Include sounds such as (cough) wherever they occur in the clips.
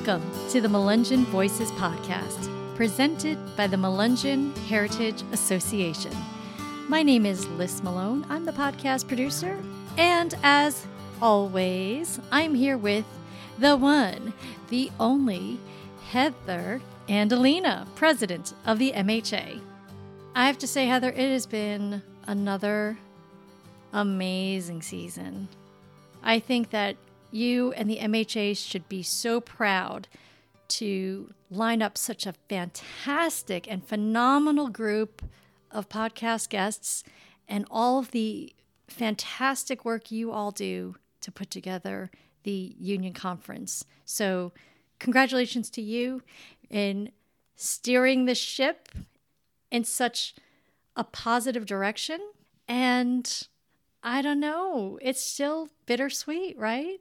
Welcome to the Melungeon Voices Podcast, presented by the Melungeon Heritage Association. My name is Liz Malone. I'm the podcast producer. And as always, I'm here with the one, the only Heather Andolina, president of the MHA. I have to say, Heather, it has been another amazing season. I think that you and the MHA should be so proud to line up such a fantastic and phenomenal group of podcast guests and all of the fantastic work you all do to put together the union conference. So, congratulations to you in steering the ship in such a positive direction. And I don't know, it's still bittersweet, right?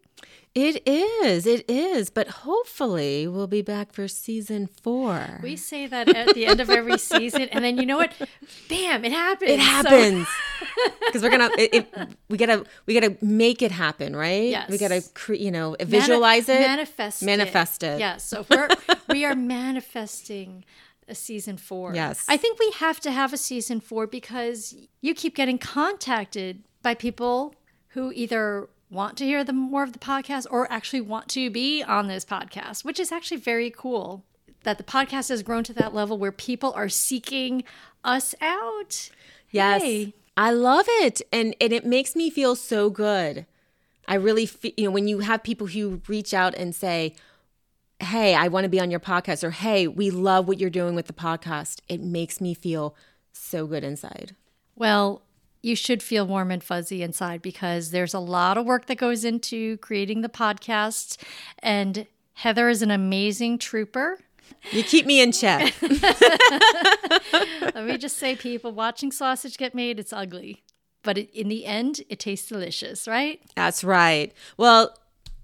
It is. It is. But hopefully, we'll be back for season four. We say that at the end of every season, and then you know what? Bam! It happens. It happens (laughs) because so. we're gonna. It, it, we gotta. We gotta make it happen, right? Yes. We gotta. Cre- you know, visualize Mani- it. Manifest. Manifest it. it. Yes. So we're we are manifesting a season four. Yes. I think we have to have a season four because you keep getting contacted by people who either want to hear the more of the podcast or actually want to be on this podcast, which is actually very cool that the podcast has grown to that level where people are seeking us out. Yes. Hey. I love it. And and it makes me feel so good. I really feel, you know, when you have people who reach out and say, Hey, I want to be on your podcast, or Hey, we love what you're doing with the podcast, it makes me feel so good inside. Well, you should feel warm and fuzzy inside because there's a lot of work that goes into creating the podcast. And Heather is an amazing trooper. You keep me in check. (laughs) Let me just say, people, watching sausage get made, it's ugly. But it, in the end, it tastes delicious, right? That's right. Well,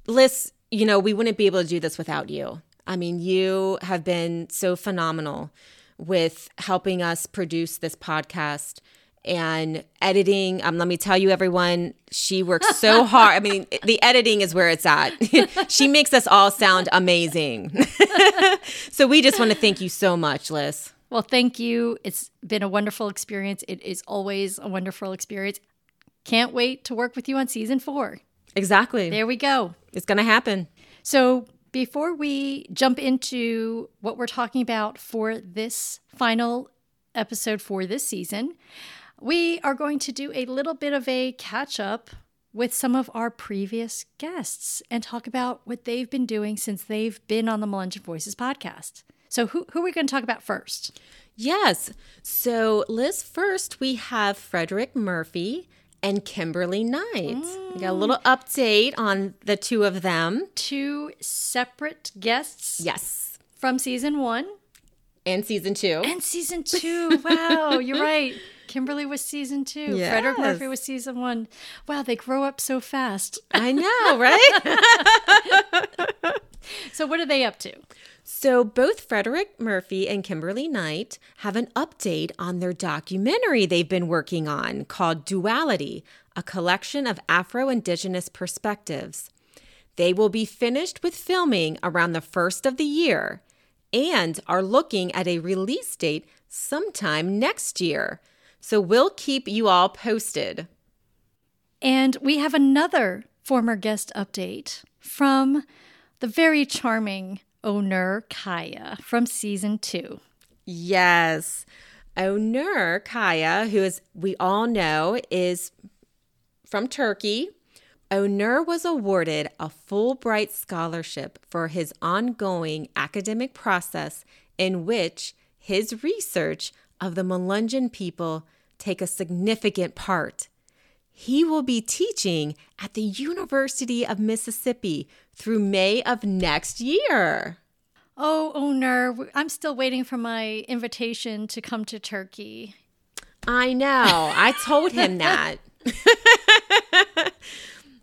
Liz, you know, we wouldn't be able to do this without you. I mean, you have been so phenomenal with helping us produce this podcast and editing. Um, let me tell you, everyone, she works so (laughs) hard. I mean, the editing is where it's at. (laughs) she makes us all sound amazing. (laughs) so we just want to thank you so much, Liz. Well, thank you. It's been a wonderful experience. It is always a wonderful experience. Can't wait to work with you on season four. Exactly. There we go. It's going to happen. So, before we jump into what we're talking about for this final episode for this season, we are going to do a little bit of a catch up with some of our previous guests and talk about what they've been doing since they've been on the Melungeon Voices podcast. So, who, who are we going to talk about first? Yes. So, Liz, first we have Frederick Murphy and Kimberly Knight. Mm. We got a little update on the two of them. Two separate guests. Yes. From season one. And season two. And season two. Wow, you're (laughs) right. Kimberly was season two. Yes. Frederick Murphy was season one. Wow, they grow up so fast. I know, (laughs) right? so, what are they up to? So, both Frederick Murphy and Kimberly Knight have an update on their documentary they've been working on called Duality, a collection of Afro Indigenous perspectives. They will be finished with filming around the first of the year and are looking at a release date sometime next year. So we'll keep you all posted. And we have another former guest update from the very charming Onur Kaya from season two. Yes. Onur Kaya, who as we all know is from Turkey, Onur was awarded a Fulbright scholarship for his ongoing academic process in which his research of the Melungeon people take a significant part. He will be teaching at the University of Mississippi through May of next year. Oh, Onur, I'm still waiting for my invitation to come to Turkey. I know. I told him (laughs) that. (laughs)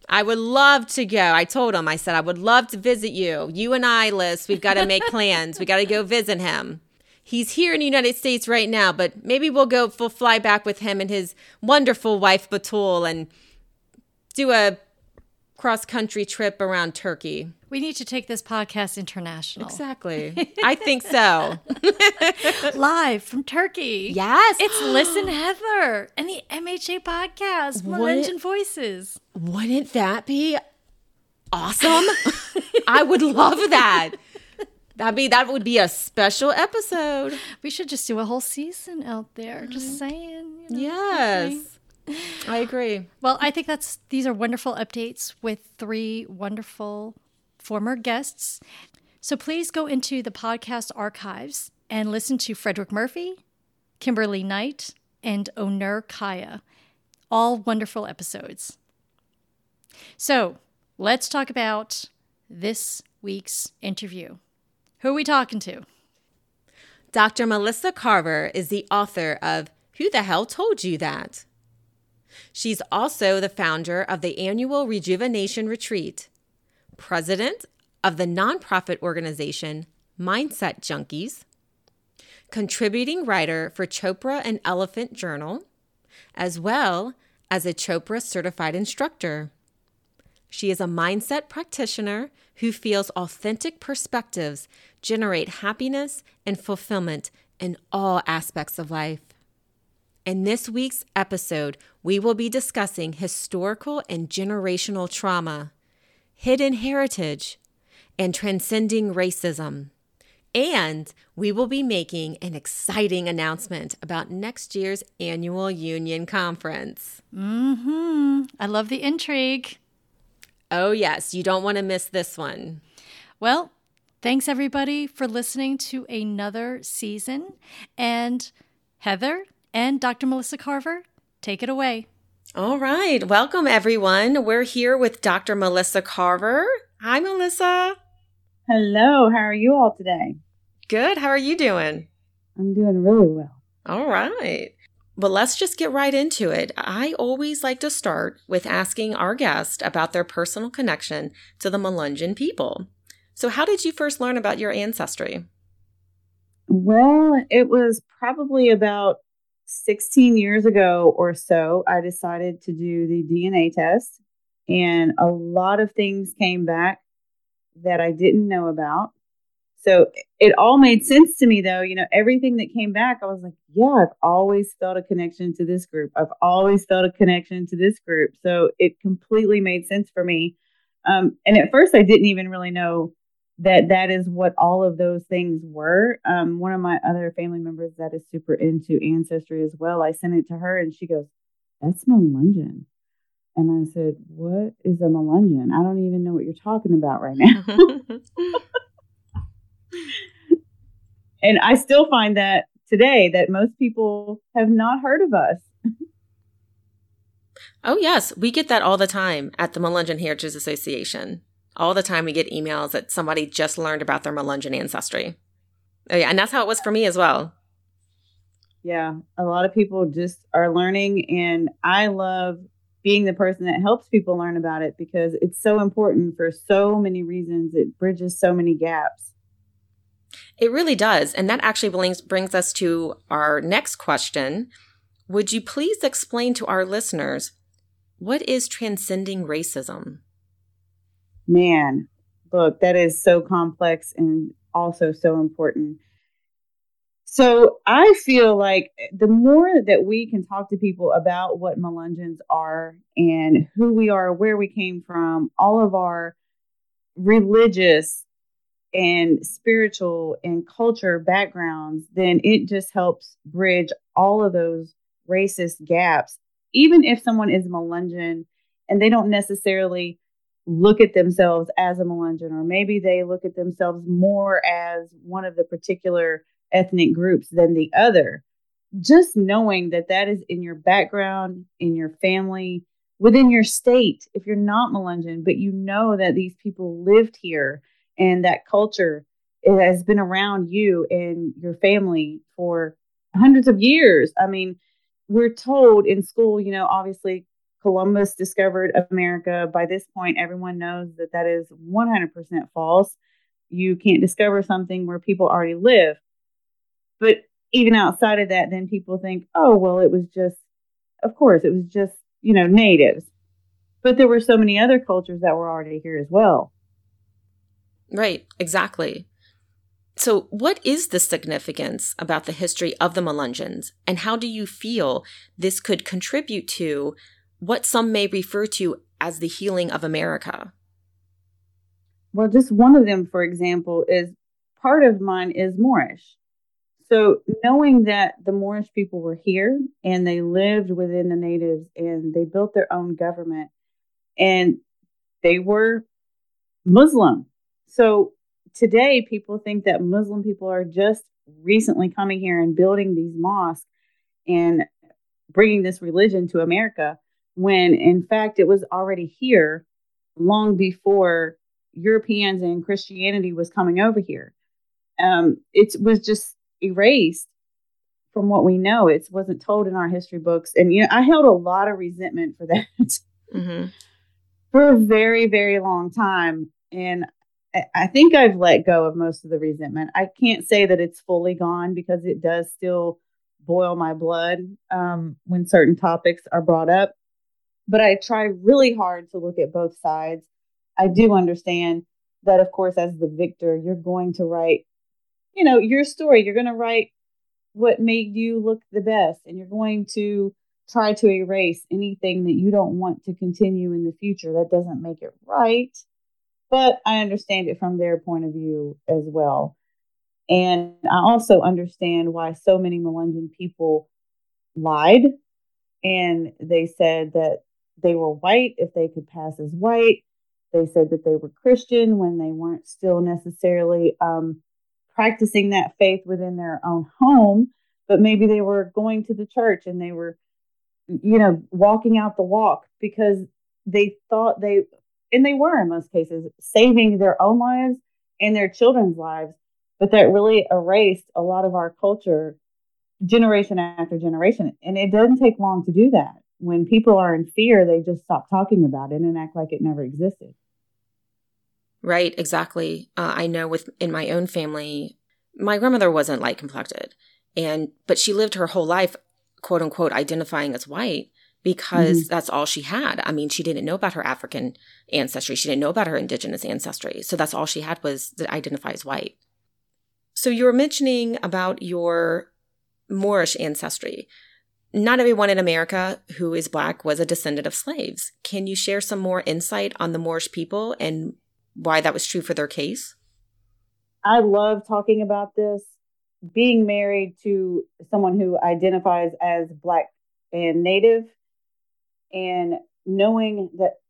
I would love to go. I told him, I said, I would love to visit you. You and I, Liz, we've got to make plans. We got to go visit him. He's here in the United States right now, but maybe we'll go, we'll fly back with him and his wonderful wife, Batul, and do a cross country trip around Turkey. We need to take this podcast international. Exactly. I think so. (laughs) Live from Turkey. Yes. It's Liz and Heather and the MHA podcast, Melungeon Voices. Wouldn't that be awesome? (laughs) I would love that. That'd be that would be a special episode. We should just do a whole season out there. Just mm-hmm. saying. you know, Yes. I agree. Well, I think that's these are wonderful updates with three wonderful former guests. So please go into the podcast archives and listen to Frederick Murphy, Kimberly Knight, and Onur Kaya. All wonderful episodes. So let's talk about this week's interview. Who are we talking to? Dr. Melissa Carver is the author of Who the Hell Told You That? She's also the founder of the annual Rejuvenation Retreat, president of the nonprofit organization Mindset Junkies, contributing writer for Chopra and Elephant Journal, as well as a Chopra certified instructor. She is a mindset practitioner who feels authentic perspectives generate happiness and fulfillment in all aspects of life. In this week's episode, we will be discussing historical and generational trauma, hidden heritage, and transcending racism. And we will be making an exciting announcement about next year's annual union conference. Mm-hmm. I love the intrigue. Oh, yes, you don't want to miss this one. Well, thanks everybody for listening to another season. And Heather and Dr. Melissa Carver, take it away. All right. Welcome, everyone. We're here with Dr. Melissa Carver. Hi, Melissa. Hello, how are you all today? Good. How are you doing? I'm doing really well. All right. Well, let's just get right into it. I always like to start with asking our guest about their personal connection to the Melungeon people. So, how did you first learn about your ancestry? Well, it was probably about 16 years ago or so. I decided to do the DNA test, and a lot of things came back that I didn't know about. So it all made sense to me, though. You know, everything that came back, I was like, yeah, I've always felt a connection to this group. I've always felt a connection to this group. So it completely made sense for me. Um, and at first, I didn't even really know that that is what all of those things were. Um, one of my other family members that is super into ancestry as well, I sent it to her and she goes, That's Melungeon. And I said, What is a Melungeon? I don't even know what you're talking about right now. (laughs) and I still find that today that most people have not heard of us. oh, yes. We get that all the time at the Melungeon Heritage Association. All the time we get emails that somebody just learned about their Melungeon ancestry. Oh, yeah. And that's how it was for me as well. Yeah. A lot of people just are learning. And I love being the person that helps people learn about it because it's so important for so many reasons. It bridges so many gaps. It really does. And that actually brings, brings us to our next question. Would you please explain to our listeners what is transcending racism? Man, look, that is so complex and also so important. So I feel like the more that we can talk to people about what Melungeons are and who we are, where we came from, all of our religious and spiritual and culture backgrounds, then it just helps bridge all of those racist gaps. Even if someone is Melungeon and they don't necessarily look at themselves as a Melungeon, or maybe they look at themselves more as one of the particular ethnic groups than the other. Just knowing that that is in your background, in your family, within your state, if you're not Melungeon, but you know that these people lived here and that culture has been around you and your family for hundreds of years. I mean, we're told in school, you know, obviously Columbus discovered America. By this point, everyone knows that that is 100% false. You can't discover something where people already live. But even outside of that, then people think, oh, well, it was just, of course, it was just, you know, natives. But there were so many other cultures that were already here as well. Right, exactly. So, what is the significance about the history of the Melungeons, and how do you feel this could contribute to what some may refer to as the healing of America? Well, just one of them, for example, is part of mine is Moorish. So, knowing that the Moorish people were here and they lived within the natives and they built their own government and they were Muslim. So, today people think that Muslim people are just recently coming here and building these mosques and bringing this religion to America when in fact it was already here long before Europeans and Christianity was coming over here. Um, it was just erased from what we know. It wasn't told in our history books. And, you know, I held a lot of resentment for that (laughs) mm-hmm. for a very, very long time. And I think I've let go of most of the resentment. I can't say that it's fully gone because it does still boil my blood um, when certain topics are brought up. But I try really hard to look at both sides. I do understand that, of course, as the victor, you're going to write, you know, your story. You're going to write what made you look the best, and you're going to try to erase anything that you don't want to continue in the future. That doesn't make it right but I understand it from their point of view as well. And I also understand why so many Melungeon people lied and they said that they were white if they could pass as white. They said that they were Christian when they weren't still necessarily um, practicing that faith within their own home, but maybe they were going to the church and they were, you know, walking out the walk because they thought they and they were in most cases saving their own lives and their children's lives but that really erased a lot of our culture generation after generation and it doesn't take long to do that when people are in fear they just stop talking about it and act like it never existed right exactly uh, i know with in my own family my grandmother wasn't light complected and but she lived her whole life quote unquote identifying as white because mm-hmm. that's all she had. I mean, she didn't know about her African ancestry. She didn't know about her indigenous ancestry. So that's all she had was to identify as white. So you were mentioning about your Moorish ancestry. Not everyone in America who is black was a descendant of slaves. Can you share some more insight on the Moorish people and why that was true for their case? I love talking about this. Being married to someone who identifies as black and native and knowing that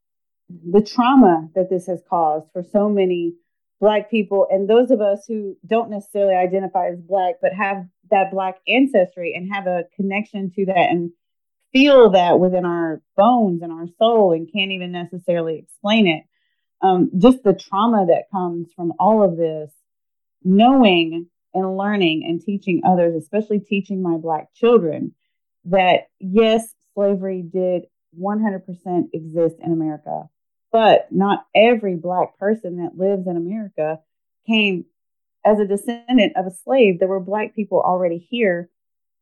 the trauma that this has caused for so many black people and those of us who don't necessarily identify as black but have that black ancestry and have a connection to that and feel that within our bones and our soul and can't even necessarily explain it um, just the trauma that comes from all of this knowing and learning and teaching others especially teaching my black children that yes slavery did 100% exist in America. But not every Black person that lives in America came as a descendant of a slave. There were Black people already here,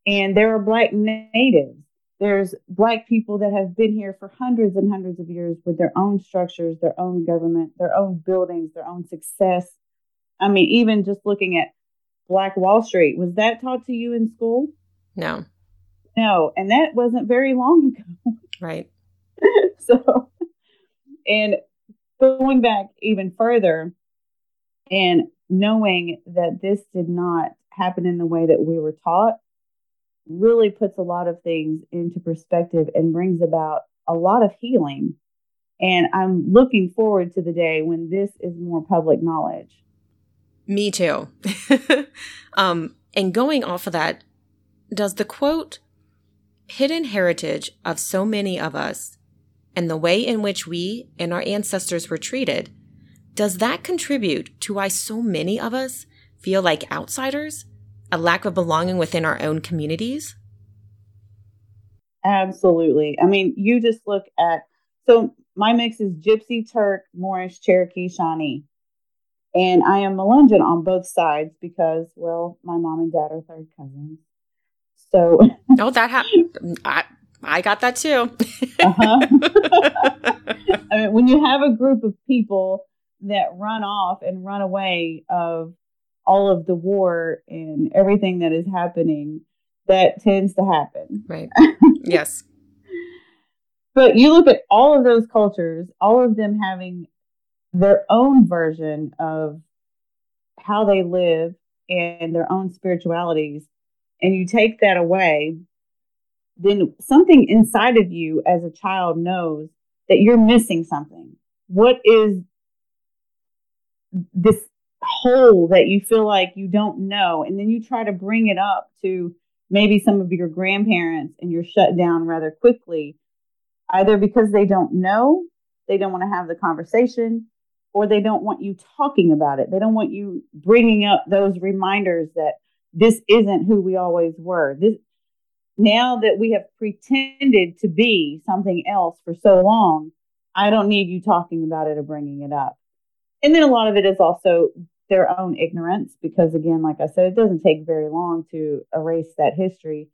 and there are Black natives. There's Black people that have been here for hundreds and hundreds of years with their own structures, their own government, their own buildings, their own success. I mean, even just looking at Black Wall Street, was that taught to you in school? No. No, and that wasn't very long ago. Right. (laughs) so, and going back even further and knowing that this did not happen in the way that we were taught really puts a lot of things into perspective and brings about a lot of healing. And I'm looking forward to the day when this is more public knowledge. Me too. (laughs) um, and going off of that, does the quote, hidden heritage of so many of us and the way in which we and our ancestors were treated, does that contribute to why so many of us feel like outsiders, a lack of belonging within our own communities? Absolutely. I mean, you just look at so my mix is Gypsy, Turk, Moorish, Cherokee, Shawnee. And I am Melungeon on both sides because, well, my mom and dad are third cousins. So oh, that happened. I got that too. uh-huh. (laughs) I mean, when you have a group of people that run off and run away of all of the war and everything that is happening, that tends to happen. Right. (laughs) yes. But you look at all of those cultures, all of them having their own version of how they live and their own spiritualities, and you take that away, then something inside of you as a child knows that you're missing something. What is this hole that you feel like you don't know? And then you try to bring it up to maybe some of your grandparents and you're shut down rather quickly, either because they don't know, they don't want to have the conversation, or they don't want you talking about it. They don't want you bringing up those reminders that this isn't who we always were. This now that we have pretended to be something else for so long, I don't need you talking about it or bringing it up. And then a lot of it is also their own ignorance because again like i said it doesn't take very long to erase that history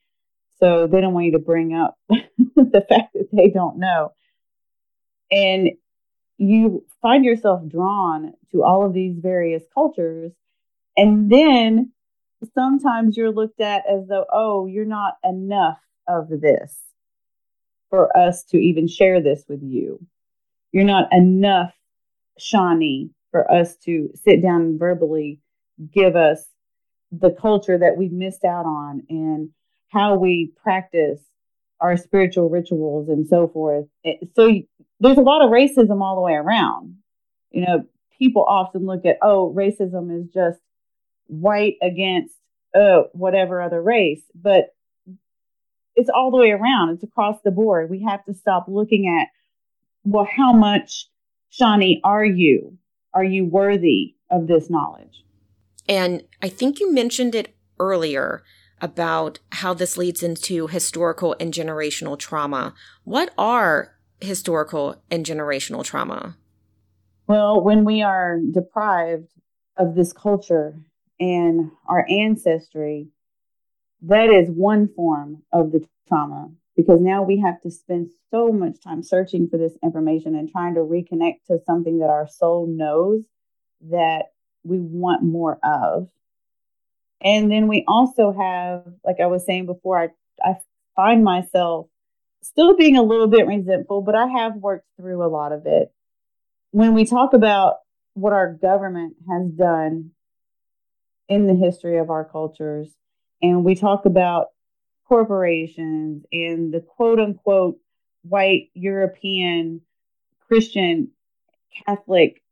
so they don't want you to bring up (laughs) the fact that they don't know and you find yourself drawn to all of these various cultures and then sometimes you're looked at as though oh you're not enough of this for us to even share this with you you're not enough shawnee for us to sit down and verbally give us the culture that we missed out on and how we practice our spiritual rituals and so forth. So there's a lot of racism all the way around. You know, people often look at, oh, racism is just white against uh, whatever other race, but it's all the way around. It's across the board. We have to stop looking at, well, how much Shawnee are you? Are you worthy of this knowledge? And I think you mentioned it earlier about how this leads into historical and generational trauma. What are historical and generational trauma? Well, when we are deprived of this culture and our ancestry, that is one form of the trauma because now we have to spend so much time searching for this information and trying to reconnect to something that our soul knows that we want more of. And then we also have, like I was saying before, I, I find myself still being a little bit resentful, but I have worked through a lot of it. When we talk about what our government has done in the history of our cultures, and we talk about corporations and the quote unquote white European Christian Catholic,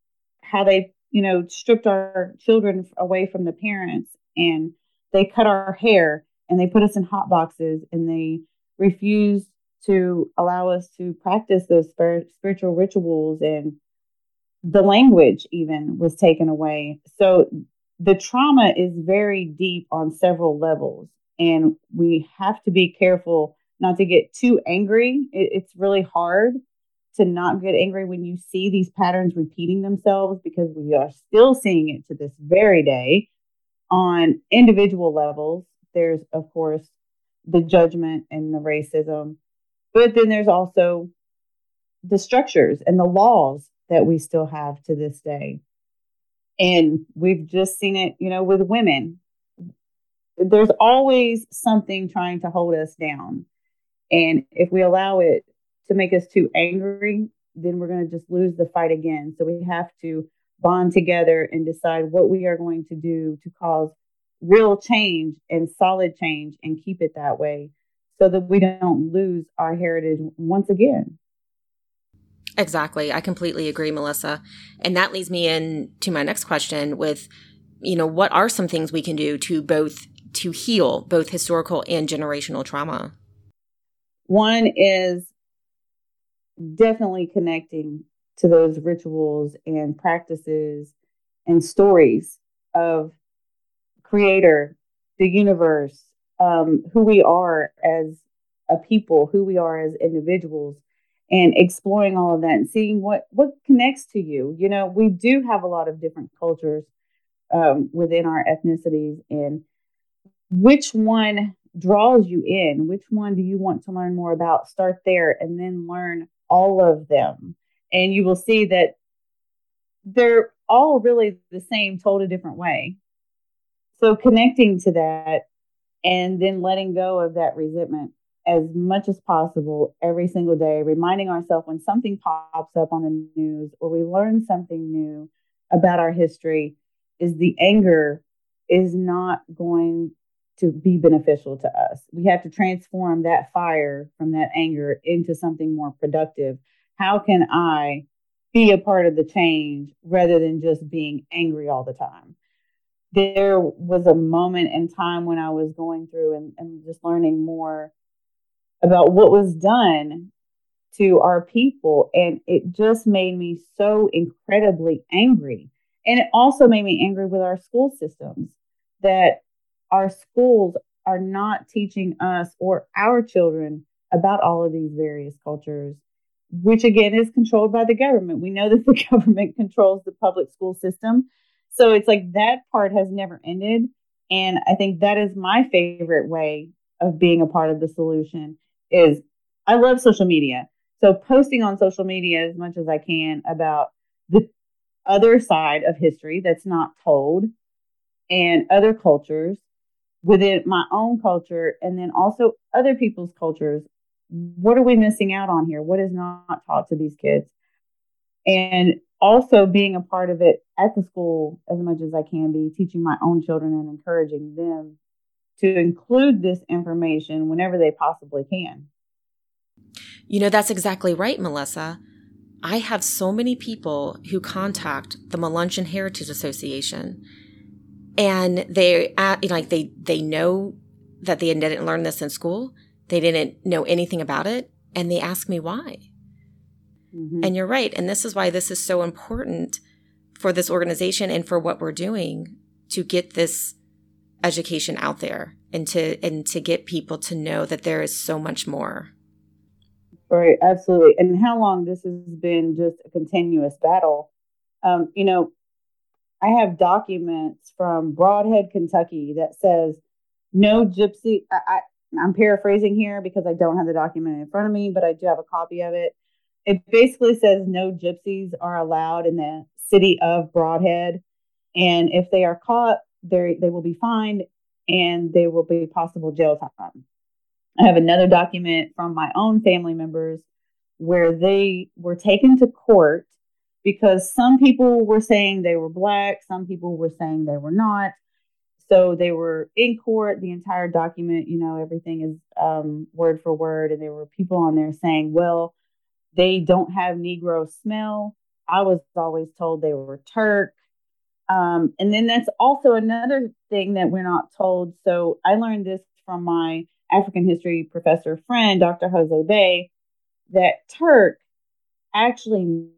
how they, you know, stripped our children away from the parents and they cut our hair and they put us in hot boxes and they refused to allow us to practice those spiritual rituals and the language even was taken away. So the trauma is very deep on several levels and we have to be careful not to get too angry. It, it's really hard to not get angry when you see these patterns repeating themselves because we are still seeing it to this very day on individual levels. There's, of course, the judgment and the racism, but then there's also the structures and the laws that we still have to this day. And we've just seen it, you know, with women there's always something trying to hold us down. And if we allow it to make us too angry, then we're going to just lose the fight again. So we have to bond together and decide what we are going to do to cause real change and solid change and keep it that way so that we don't lose our heritage once again. Exactly. I completely agree, Melissa. And that leads me in to my next question with, you know, what are some things we can do to both to heal both historical and generational trauma? One is definitely connecting to those rituals and practices and stories of creator, the universe, um, who we are as a people, who we are as individuals, and exploring all of that and seeing what what connects to you. You know, we do have a lot of different cultures um, within our ethnicities, and which one draws you in? Which one do you want to learn more about? Start there and then learn all of them And you will see that they're all really the same, told a different way. So connecting to that and then letting go of that resentment as much as possible every single day, reminding ourselves when something pops up on the news or we learn something new about our history, is the anger is not going to be beneficial to us. We have to transform that fire from that anger into something more productive. How can I be a part of the change rather than just being angry all the time? There was a moment in time when I was going through and, and just learning more about what was done to our people. And it just made me so incredibly angry. And it also made me angry with our school systems that our schools are not teaching us or our children about all of these various cultures, which again is controlled by the government. We know that the (laughs) government controls the public school system. So it's like that part has never ended. And I think that is my favorite way of being a part of the solution is I love social media. So posting on social media as much as I can about the other side of history that's not told and other cultures within my own culture and then also other people's cultures. What are we missing out on here? What is not taught to these kids? And also being a part of it at the school as much as I can be, teaching my own children and encouraging them to include this information whenever they possibly can. You know, that's exactly right, Melissa. I have so many people who contact the Melungeon Heritage Association and they like they they know that they didn't learn this in school. They didn't know anything about it and they ask me why. Mm-hmm. And you're right. And this is why this is so important for this organization and for what we're doing to get this education out there and to and to get people to know that there is so much more. Right, absolutely. And how long this has been just a continuous battle. Um, you know, I have documents from Brodhead Kentucky that says no gypsy. I, I, I'm paraphrasing here because I don't have the document in front of me, but I do have a copy of it. It basically says no gypsies are allowed in the city of Brodhead And if they are caught, they they will be fined and there will be possible jail time. I have another document from my own family members where they were taken to court because some people were saying they were black, some people were saying they were not. So they were in court, the entire document, you know, everything is um, word for word. And there were people on there saying, well, they don't have Negro smell. I was always told they were Turk. Um, and then that's also another thing that we're not told. So I learned this from my African history professor friend, Dr. Jose Bay, that Turk actually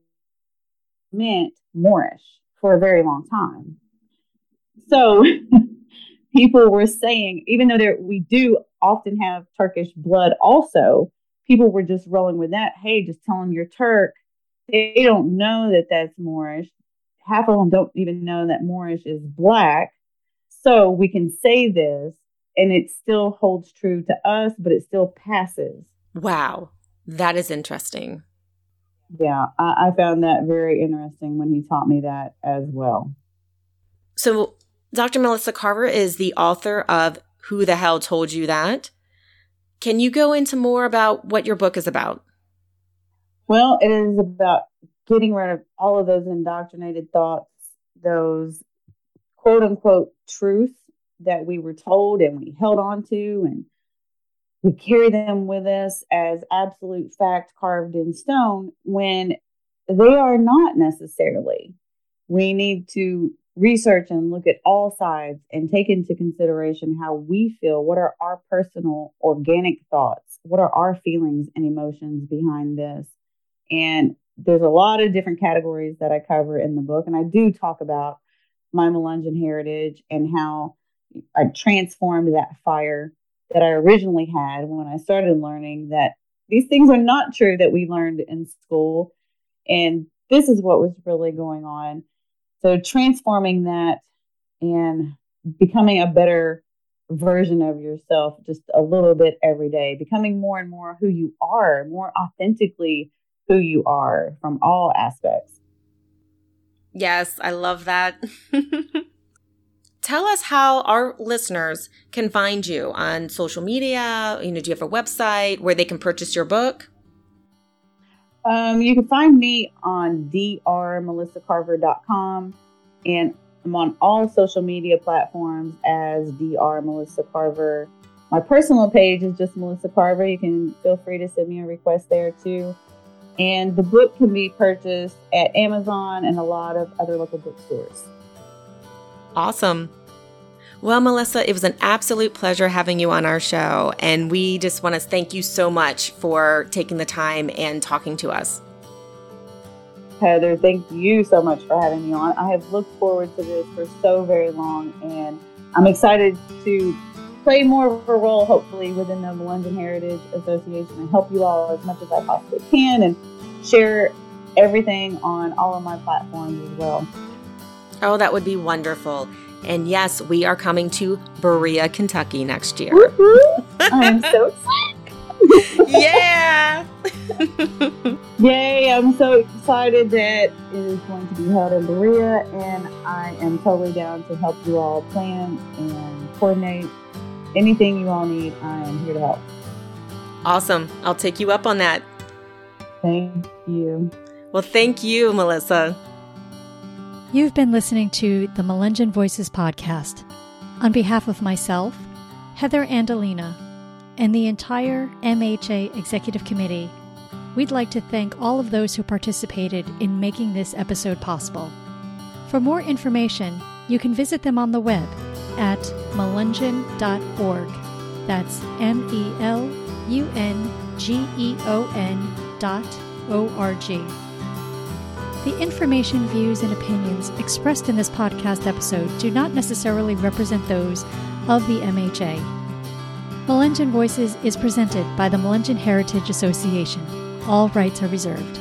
meant Moorish for a very long time. So (laughs) people were saying, even though there, we do often have Turkish blood also, people were just rolling with that. Hey, just tell them you're Turk. They don't know that that's Moorish half of them don't even know that Moorish is black. So we can say this and it still holds true to us, but it still passes. Wow. That is interesting. Yeah, I, I found that very interesting when he taught me that as well. So, Dr. Melissa Carver is the author of Who the Hell Told You That? Can you go into more about what your book is about? Well, it is about getting rid of all of those indoctrinated thoughts, those quote unquote truths that we were told and we held on to and we carry them with us as absolute fact carved in stone when they are not necessarily. We need to research and look at all sides and take into consideration how we feel. What are our personal organic thoughts? What are our feelings and emotions behind this? And there's a lot of different categories that I cover in the book, and I do talk about my Melungeon heritage and how I transformed that fire that I originally had when I started learning that these things are not true that we learned in school. And this is what was really going on. So, transforming that and becoming a better version of yourself just a little bit every day, becoming more and more who you are, more authentically who you are from all aspects. Yes, I love that. (laughs) Tell us how our listeners can find you on social media. You know, do you have a website where they can purchase your book? Um, you can find me on drmelissacarver.com and I'm on all social media platforms as Dr. Melissa Carver. My personal page is just Melissa Carver. You can feel free to send me a request there too. And the book can be purchased at Amazon and a lot of other local bookstores. Awesome. Well, Melissa, it was an absolute pleasure having you on our show. And we just want to thank you so much for taking the time and talking to us. Heather, thank you so much for having me on. I have looked forward to this for so very long, and I'm excited to play more of a role, hopefully, within the Melungeon Heritage Association and help you all as much as I possibly can and share everything on all of my platforms as well. Oh, that would be wonderful. And yes, we are coming to Berea, Kentucky next year. I'm so (laughs) excited. yeah. (laughs) Yay, I'm so excited that it is going to be held in Berea, and I am totally down to help you all plan and coordinate anything you all need. I am here to help. Awesome. I'll take you up on that. Thank you. Well, thank you, Melissa. You've been listening to the Melungeon Voices podcast. On behalf of myself, Heather Andolina, and the entire MHA Executive Committee, we'd like to thank all of those who participated in making this episode possible. For more information, you can visit them on the web at melungeon.org. That's M E L U N G E O N dot O R G. The information, views, and opinions expressed in this podcast episode do not necessarily represent those of the MHA. Melungeon Voices is presented by the Melungeon Heritage Association. All rights are reserved.